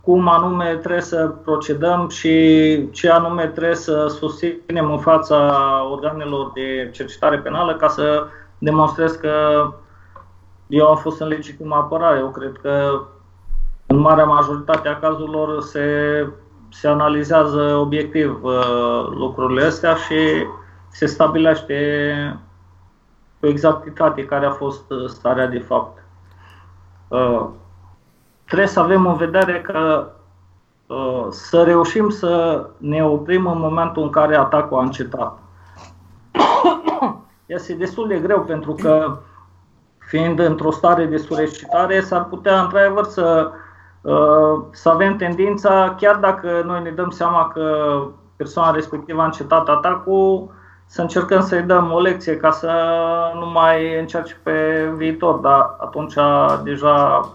cum anume trebuie să procedăm și ce anume trebuie să susținem în fața organelor de cercetare penală ca să demonstrez că eu am fost în legitimă apărare. Eu cred că în marea majoritate a cazurilor se se analizează obiectiv uh, lucrurile astea și se stabilește cu exactitate care a fost uh, starea de fapt. Uh, trebuie să avem în vedere că să reușim să ne oprim în momentul în care atacul a încetat. Este destul de greu pentru că fiind într-o stare de sureșcitare, s-ar putea într-adevăr să Uh, să avem tendința, chiar dacă noi ne dăm seama că persoana respectivă a încetat atacul, să încercăm să-i dăm o lecție ca să nu mai încerce pe viitor, dar atunci deja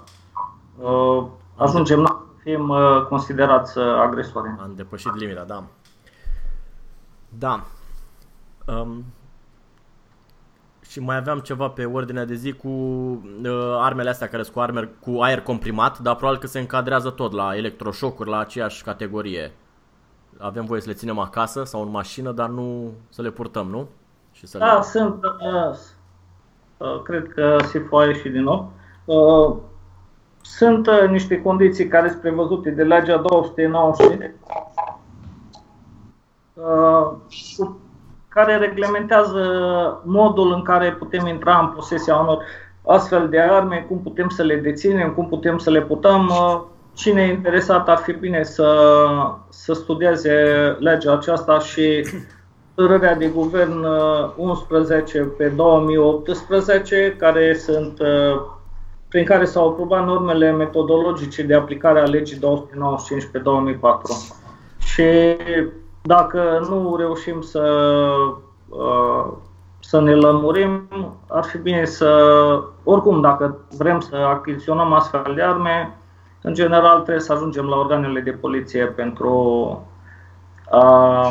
uh, ajungem să fim uh, considerați agresori. Am depășit limita, da. Da. Um, Și mai aveam ceva pe ordinea de zi cu uh, armele astea care sunt cu, arme, cu aer comprimat, dar probabil că se încadrează tot la electroșocuri, la aceeași categorie. Avem voie să le ținem acasă sau în mașină, dar nu să le purtăm, nu? Și să da, le... sunt. Uh, uh, cred că se foaie și din nou. Uh, sunt uh, niște condiții care sunt prevăzute de legea 290 uh, care reglementează modul în care putem intra în posesia unor astfel de arme, cum putem să le deținem, cum putem să le putăm. Uh, cine e interesat ar fi bine să, să studieze legea aceasta și hotărârea de guvern 11 pe 2018, care sunt prin care s-au aprobat normele metodologice de aplicare a legii 295 pe 2004. Și dacă nu reușim să, uh, să ne lămurim, ar fi bine să, oricum, dacă vrem să achiziționăm astfel de arme, în general trebuie să ajungem la organele de poliție pentru a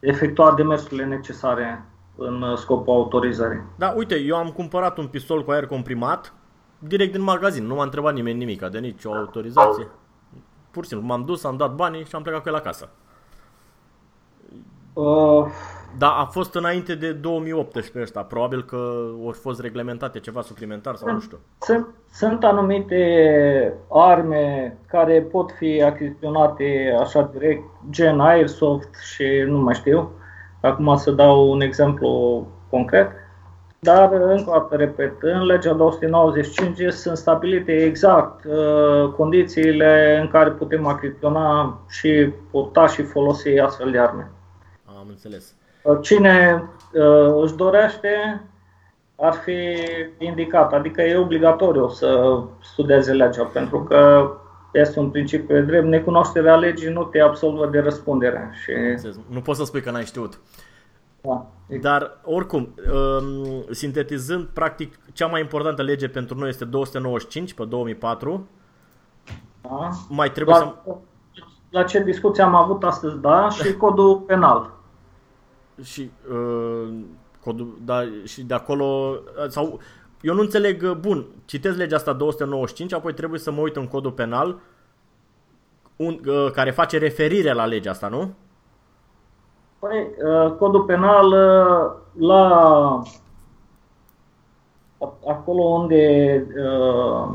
efectua demersurile necesare în scopul autorizării. Da, uite, eu am cumpărat un pistol cu aer comprimat direct din magazin, nu m-a întrebat nimeni nimic, de nici o autorizație. Pur și simplu, m-am dus, am dat banii și am plecat cu el acasă. Uh. Da, a fost înainte de 2018 ăsta. Probabil că au fost reglementate ceva suplimentar sau nu știu. Sunt, sunt anumite arme care pot fi achiziționate așa direct, gen Airsoft și nu mai știu. Acum să dau un exemplu concret. Dar, încă o dată, repet, în legea 295 sunt stabilite exact uh, condițiile în care putem achiziționa și purta și folosi astfel de arme. Am înțeles. Uh, cine uh, își dorește ar fi indicat, adică e obligatoriu să studieze legea, pentru că este un principiu de drept. Necunoașterea legii nu te absolvă de răspundere. Și... Nu poți să spui că n-ai știut. Da. Dar, oricum, um, sintetizând, practic, cea mai importantă lege pentru noi este 295 pe 2004. Da. Mai trebuie la, să... La ce discuție am avut astăzi, da, și codul penal. Și, uh, codul, da, și de acolo, sau, eu nu înțeleg, bun, citesc legea asta 295, apoi trebuie să mă uit în codul penal, un, uh, care face referire la legea asta, nu? Păi, uh, codul penal uh, la acolo unde uh,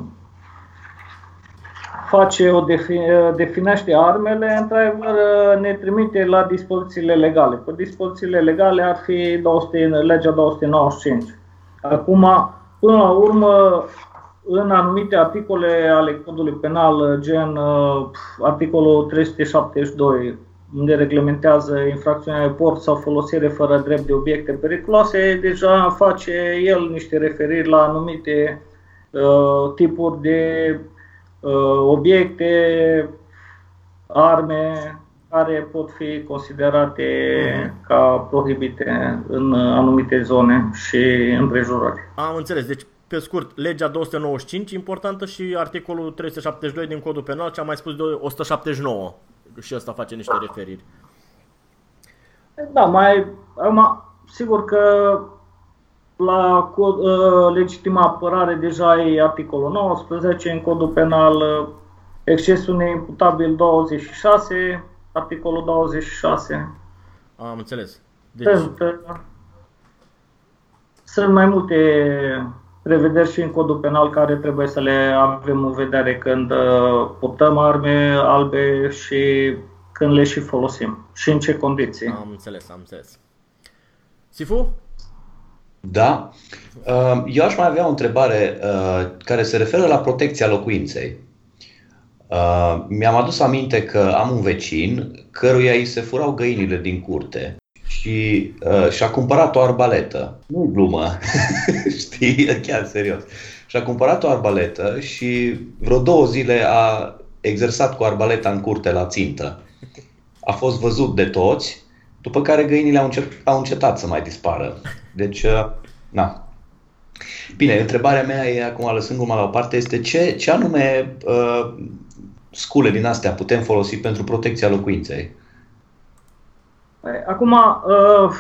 face o definește armele, într-adevăr ne trimite la dispozițiile legale. Pe dispozițiile legale ar fi 200, legea 295. Acum, până la urmă, în anumite articole ale codului penal, gen articolul 372 unde reglementează infracțiunea de port sau folosire fără drept de obiecte periculoase, deja face el niște referiri la anumite uh, tipuri de uh, obiecte, arme care pot fi considerate uh-huh. ca prohibite în anumite zone și împrejurări. Am înțeles. Deci, pe scurt, legea 295 importantă și articolul 372 din Codul Penal, ce am mai spus de 179 și ăsta face niște referiri. Da, mai acum, sigur că la uh, legitima apărare deja e articolul 19 în codul penal, uh, excesul neimputabil 26, articolul 26. Am înțeles. Deci... Sunt, uh, sunt mai multe prevederi și în codul penal care trebuie să le avem în vedere când uh, purtăm arme albe și când le și folosim și în ce condiții. Am înțeles, am înțeles. Sifu? Da. Uh, eu aș mai avea o întrebare uh, care se referă la protecția locuinței. Mi-am adus aminte că am un vecin căruia îi se furau găinile din curte și uh, și-a cumpărat o arbaletă. Nu glumă, știi, chiar serios. Și-a cumpărat o arbaletă și vreo două zile a exersat cu arbaleta în curte la țintă. A fost văzut de toți, după care găinile au, încet, au încetat să mai dispară. Deci, uh, na. Bine, întrebarea mea e acum, lăsând gluma la o parte, este ce, ce anume uh, scule din astea putem folosi pentru protecția locuinței? Păi, acum, uh,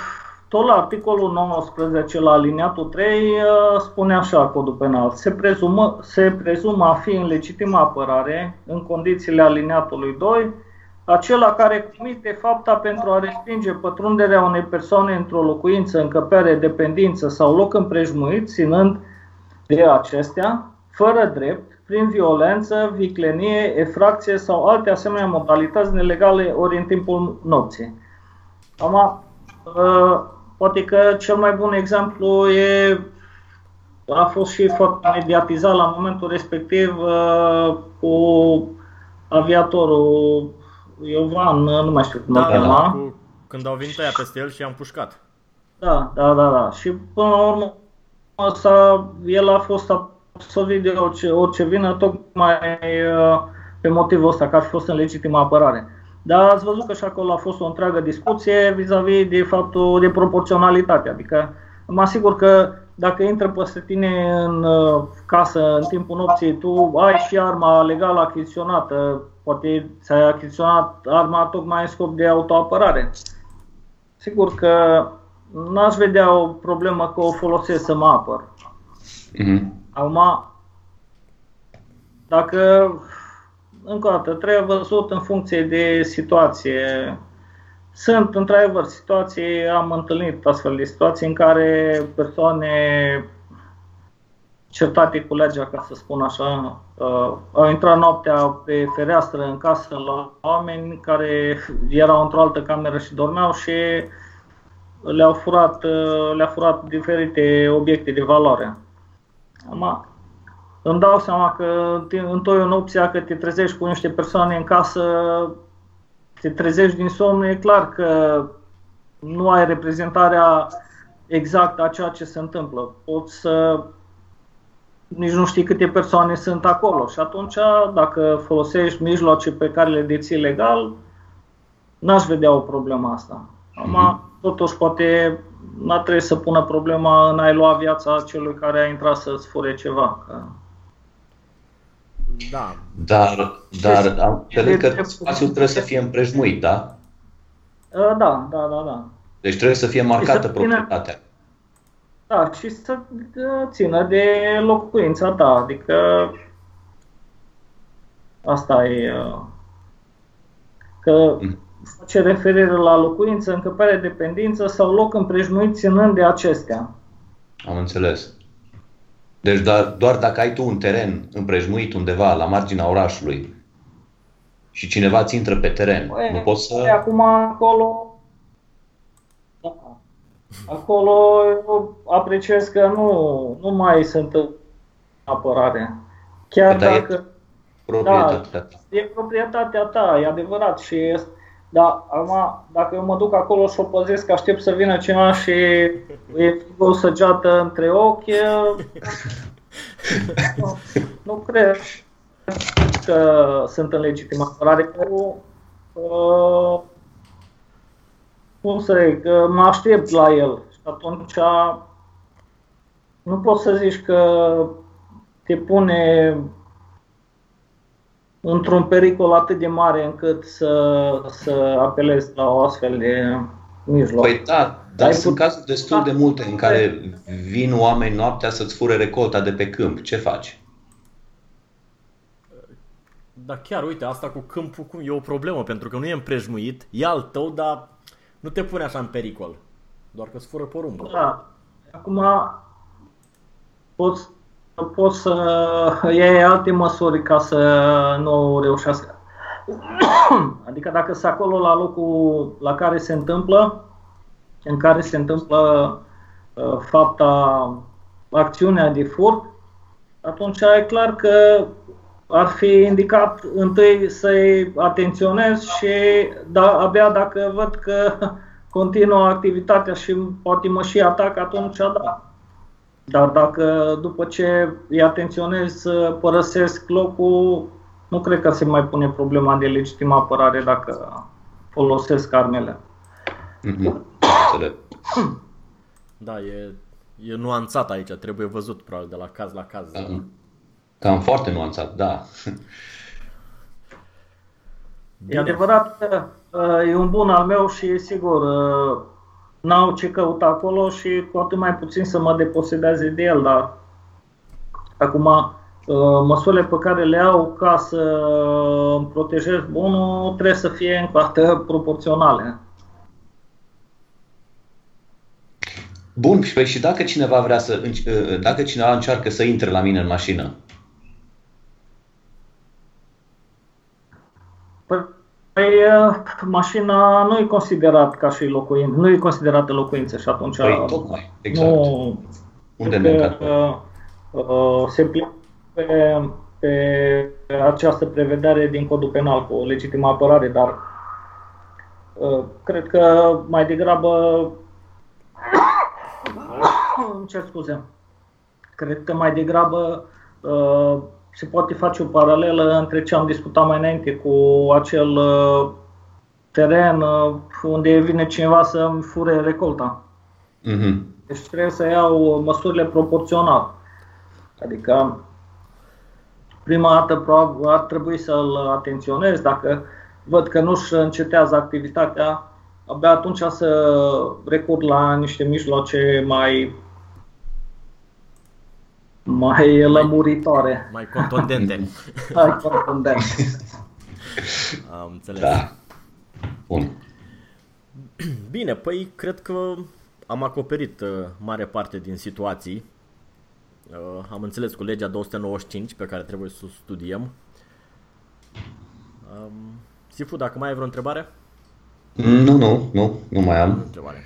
tot la articolul 19, la aliniatul 3, uh, spune așa codul penal. Se prezumă, se prezumă a fi în legitimă apărare, în condițiile aliniatului 2, acela care comite fapta pentru a respinge pătrunderea unei persoane într-o locuință, încăpere, dependință sau loc împrejmuit, ținând de acestea, fără drept, prin violență, viclenie, efracție sau alte asemenea modalități nelegale ori în timpul nopții. Am, uh, poate că cel mai bun exemplu e, a fost și foarte mediatizat la momentul respectiv uh, cu aviatorul Iovan, nu mai știu cum da, da, da, cu, când au venit aia peste el și i-am pușcat. Da, da, da, da. Și până la urmă s-a, el a fost absolvit de orice, orice vină, tocmai uh, pe motivul ăsta, că ar fi fost în legitimă apărare. Dar ați văzut că și acolo a fost o întreagă discuție vis-a-vis de faptul de proporționalitate. Adică mă asigur că dacă intră peste tine în uh, casă în timpul nopții, tu ai și arma legală achiziționată, poate ți-ai achiziționat arma tocmai în scop de autoapărare. Sigur că n-aș vedea o problemă că o folosesc să mă apăr. Mm-hmm. Acum, dacă, încă o dată, trebuie văzut în funcție de situație. Sunt, într-adevăr, situații, am întâlnit astfel de situații în care persoane certate cu legea, ca să spun așa, uh, au intrat noaptea pe fereastră în casă la oameni care erau într-o altă cameră și dormeau și le-au furat, uh, le-au furat diferite obiecte de valoare. Am, îmi dau seama că întoi în opția că te trezești cu niște persoane în casă, te trezești din somn, e clar că nu ai reprezentarea exactă a ceea ce se întâmplă. Poți să nici nu știi câte persoane sunt acolo și atunci dacă folosești mijloace pe care le deții legal, n-aș vedea o problemă asta. Acum, mm-hmm. totuși, poate n-ar trebui să pună problema în a lua viața celui care a intrat să-ți fure ceva. Că... Da. Dar, dar am înțeleg că spațiul trebuie să fie împrejmuit, da? Da, da, da, da. Deci trebuie să fie marcată proprietatea. Da, și să țină de locuința ta, adică asta e că mm face referire la locuință, încăpere, dependință sau loc împrejmuit ținând de acestea. Am înțeles. Deci doar, doar dacă ai tu un teren împrejmuit undeva la marginea orașului și cineva ți intră pe teren, Băi, nu poți să... Acum acolo... Da. Acolo eu apreciez că nu, nu mai sunt apărare. Chiar da, dacă... E proprietatea da, ta. E proprietatea ta, e adevărat și este da, acum, dacă eu mă duc acolo și o păzesc, aștept să vină cineva și e o săgeată între ochi, nu, nu cred că sunt în legitimă. Apărare cu uh, cum să zic, mă aștept la el. Și atunci nu poți să zici că te pune într-un pericol atât de mare încât să, să apelezi la o astfel de mijloc. Păi da, dar Ai sunt put... cazuri destul de multe în care vin oameni noaptea să-ți fure recolta de pe câmp. Ce faci? Da, chiar, uite, asta cu câmpul cum e o problemă, pentru că nu e împrejmuit, e al tău, dar nu te pune așa în pericol. Doar că îți fură porumbul. Da. Acum poți poți să iei alte măsuri ca să nu reușească. Adică dacă sunt acolo la locul la care se întâmplă, în care se întâmplă uh, fapta, acțiunea de furt, atunci e clar că ar fi indicat întâi să-i atenționez și da, abia dacă văd că continuă activitatea și poate mă și atac, atunci da. Dar dacă după ce îi atenționez să părăsesc locul, nu cred că se mai pune problema de legitimă apărare dacă folosesc armele. Mm-hmm. Da, e, e nuanțat aici, trebuie văzut probabil de la caz la caz. Da. Cam foarte nuanțat, da. Bine. E adevărat că uh, e un bun al meu și sigur uh, n-au ce căuta acolo și cu atât mai puțin să mă deposedeze de el, dar acum uh, măsurile pe care le au ca să îmi protejez bunul trebuie să fie încă dată proporționale. Bun, păi și dacă cineva vrea să, uh, dacă cineva încearcă să intre la mine în mașină, Păi, mașina nu e considerat ca și locuință, nu e considerată locuință și atunci... Păi, tocmai, exact. Nu, Unde ne uh, uh, se plică pe, pe această prevedere din codul penal cu legitimă apărare, dar uh, cred că mai degrabă îmi cer scuze. Cred că mai degrabă uh, se poate face o paralelă între ce am discutat mai înainte cu acel uh, teren uh, unde vine cineva să fure recolta. Mm-hmm. Deci trebuie să iau măsurile proporțional. Adică prima dată probabil ar trebui să-l atenționez dacă văd că nu-și încetează activitatea, abia atunci să recurg la niște mijloace mai mai lămuritoare. Mai contundente. mai contundente. Am înțeles. Da. Bun. Bine, păi cred că am acoperit uh, mare parte din situații. Uh, am înțeles cu legea 295 pe care trebuie să o studiem. Um, Sifu, dacă mai ai vreo întrebare? Nu, nu, nu, nu mai am. Întrebare.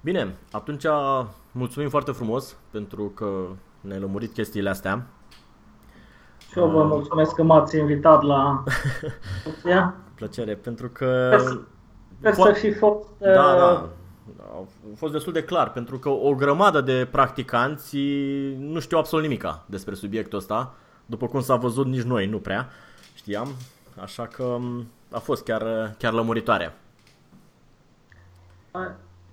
Bine, atunci mulțumim foarte frumos pentru că ne-ai lămurit chestiile astea. Și eu vă mulțumesc că m-ați invitat la Plăcere, pentru că... Sper să fi fost... Da, da. A fost destul de clar, pentru că o grămadă de practicanți nu știu absolut nimica despre subiectul ăsta. După cum s-a văzut, nici noi nu prea știam. Așa că a fost chiar, chiar lămuritoare.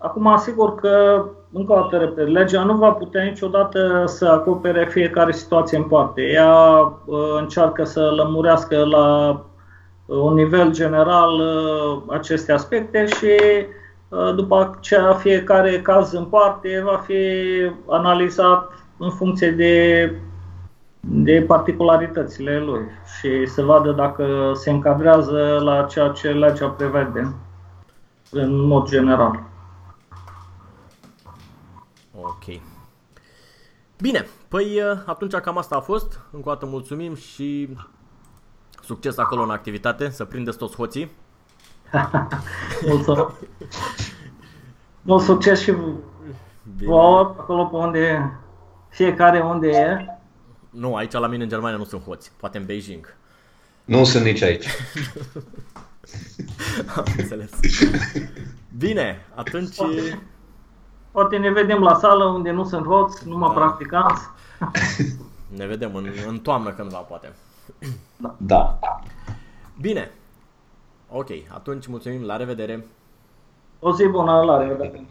Acum asigur că, încă o dată repet, legea nu va putea niciodată să acopere fiecare situație în parte. Ea uh, încearcă să lămurească la uh, un nivel general uh, aceste aspecte și după aceea fiecare caz în parte va fi analizat în funcție de, de particularitățile lui și să vadă dacă se încadrează la ceea ce legea prevede în mod general. Ok. Bine, păi uh, atunci cam asta a fost. Încă o dată mulțumim și succes acolo în activitate, să prindeți toți hoții. Mulțumesc. Mult succes și vouă acolo pe unde fiecare unde e. Nu, aici la mine în Germania nu sunt hoți, poate în Beijing. Nu sunt nici aici. Am înțeles. Bine, atunci... Poate ne vedem la sală unde nu sunt hoți, numai da. practicanți. Ne vedem în, în toamnă cândva, poate. Da. da. Bine. Ok, atunci mulțumim, la revedere. O zi bună, la revedere.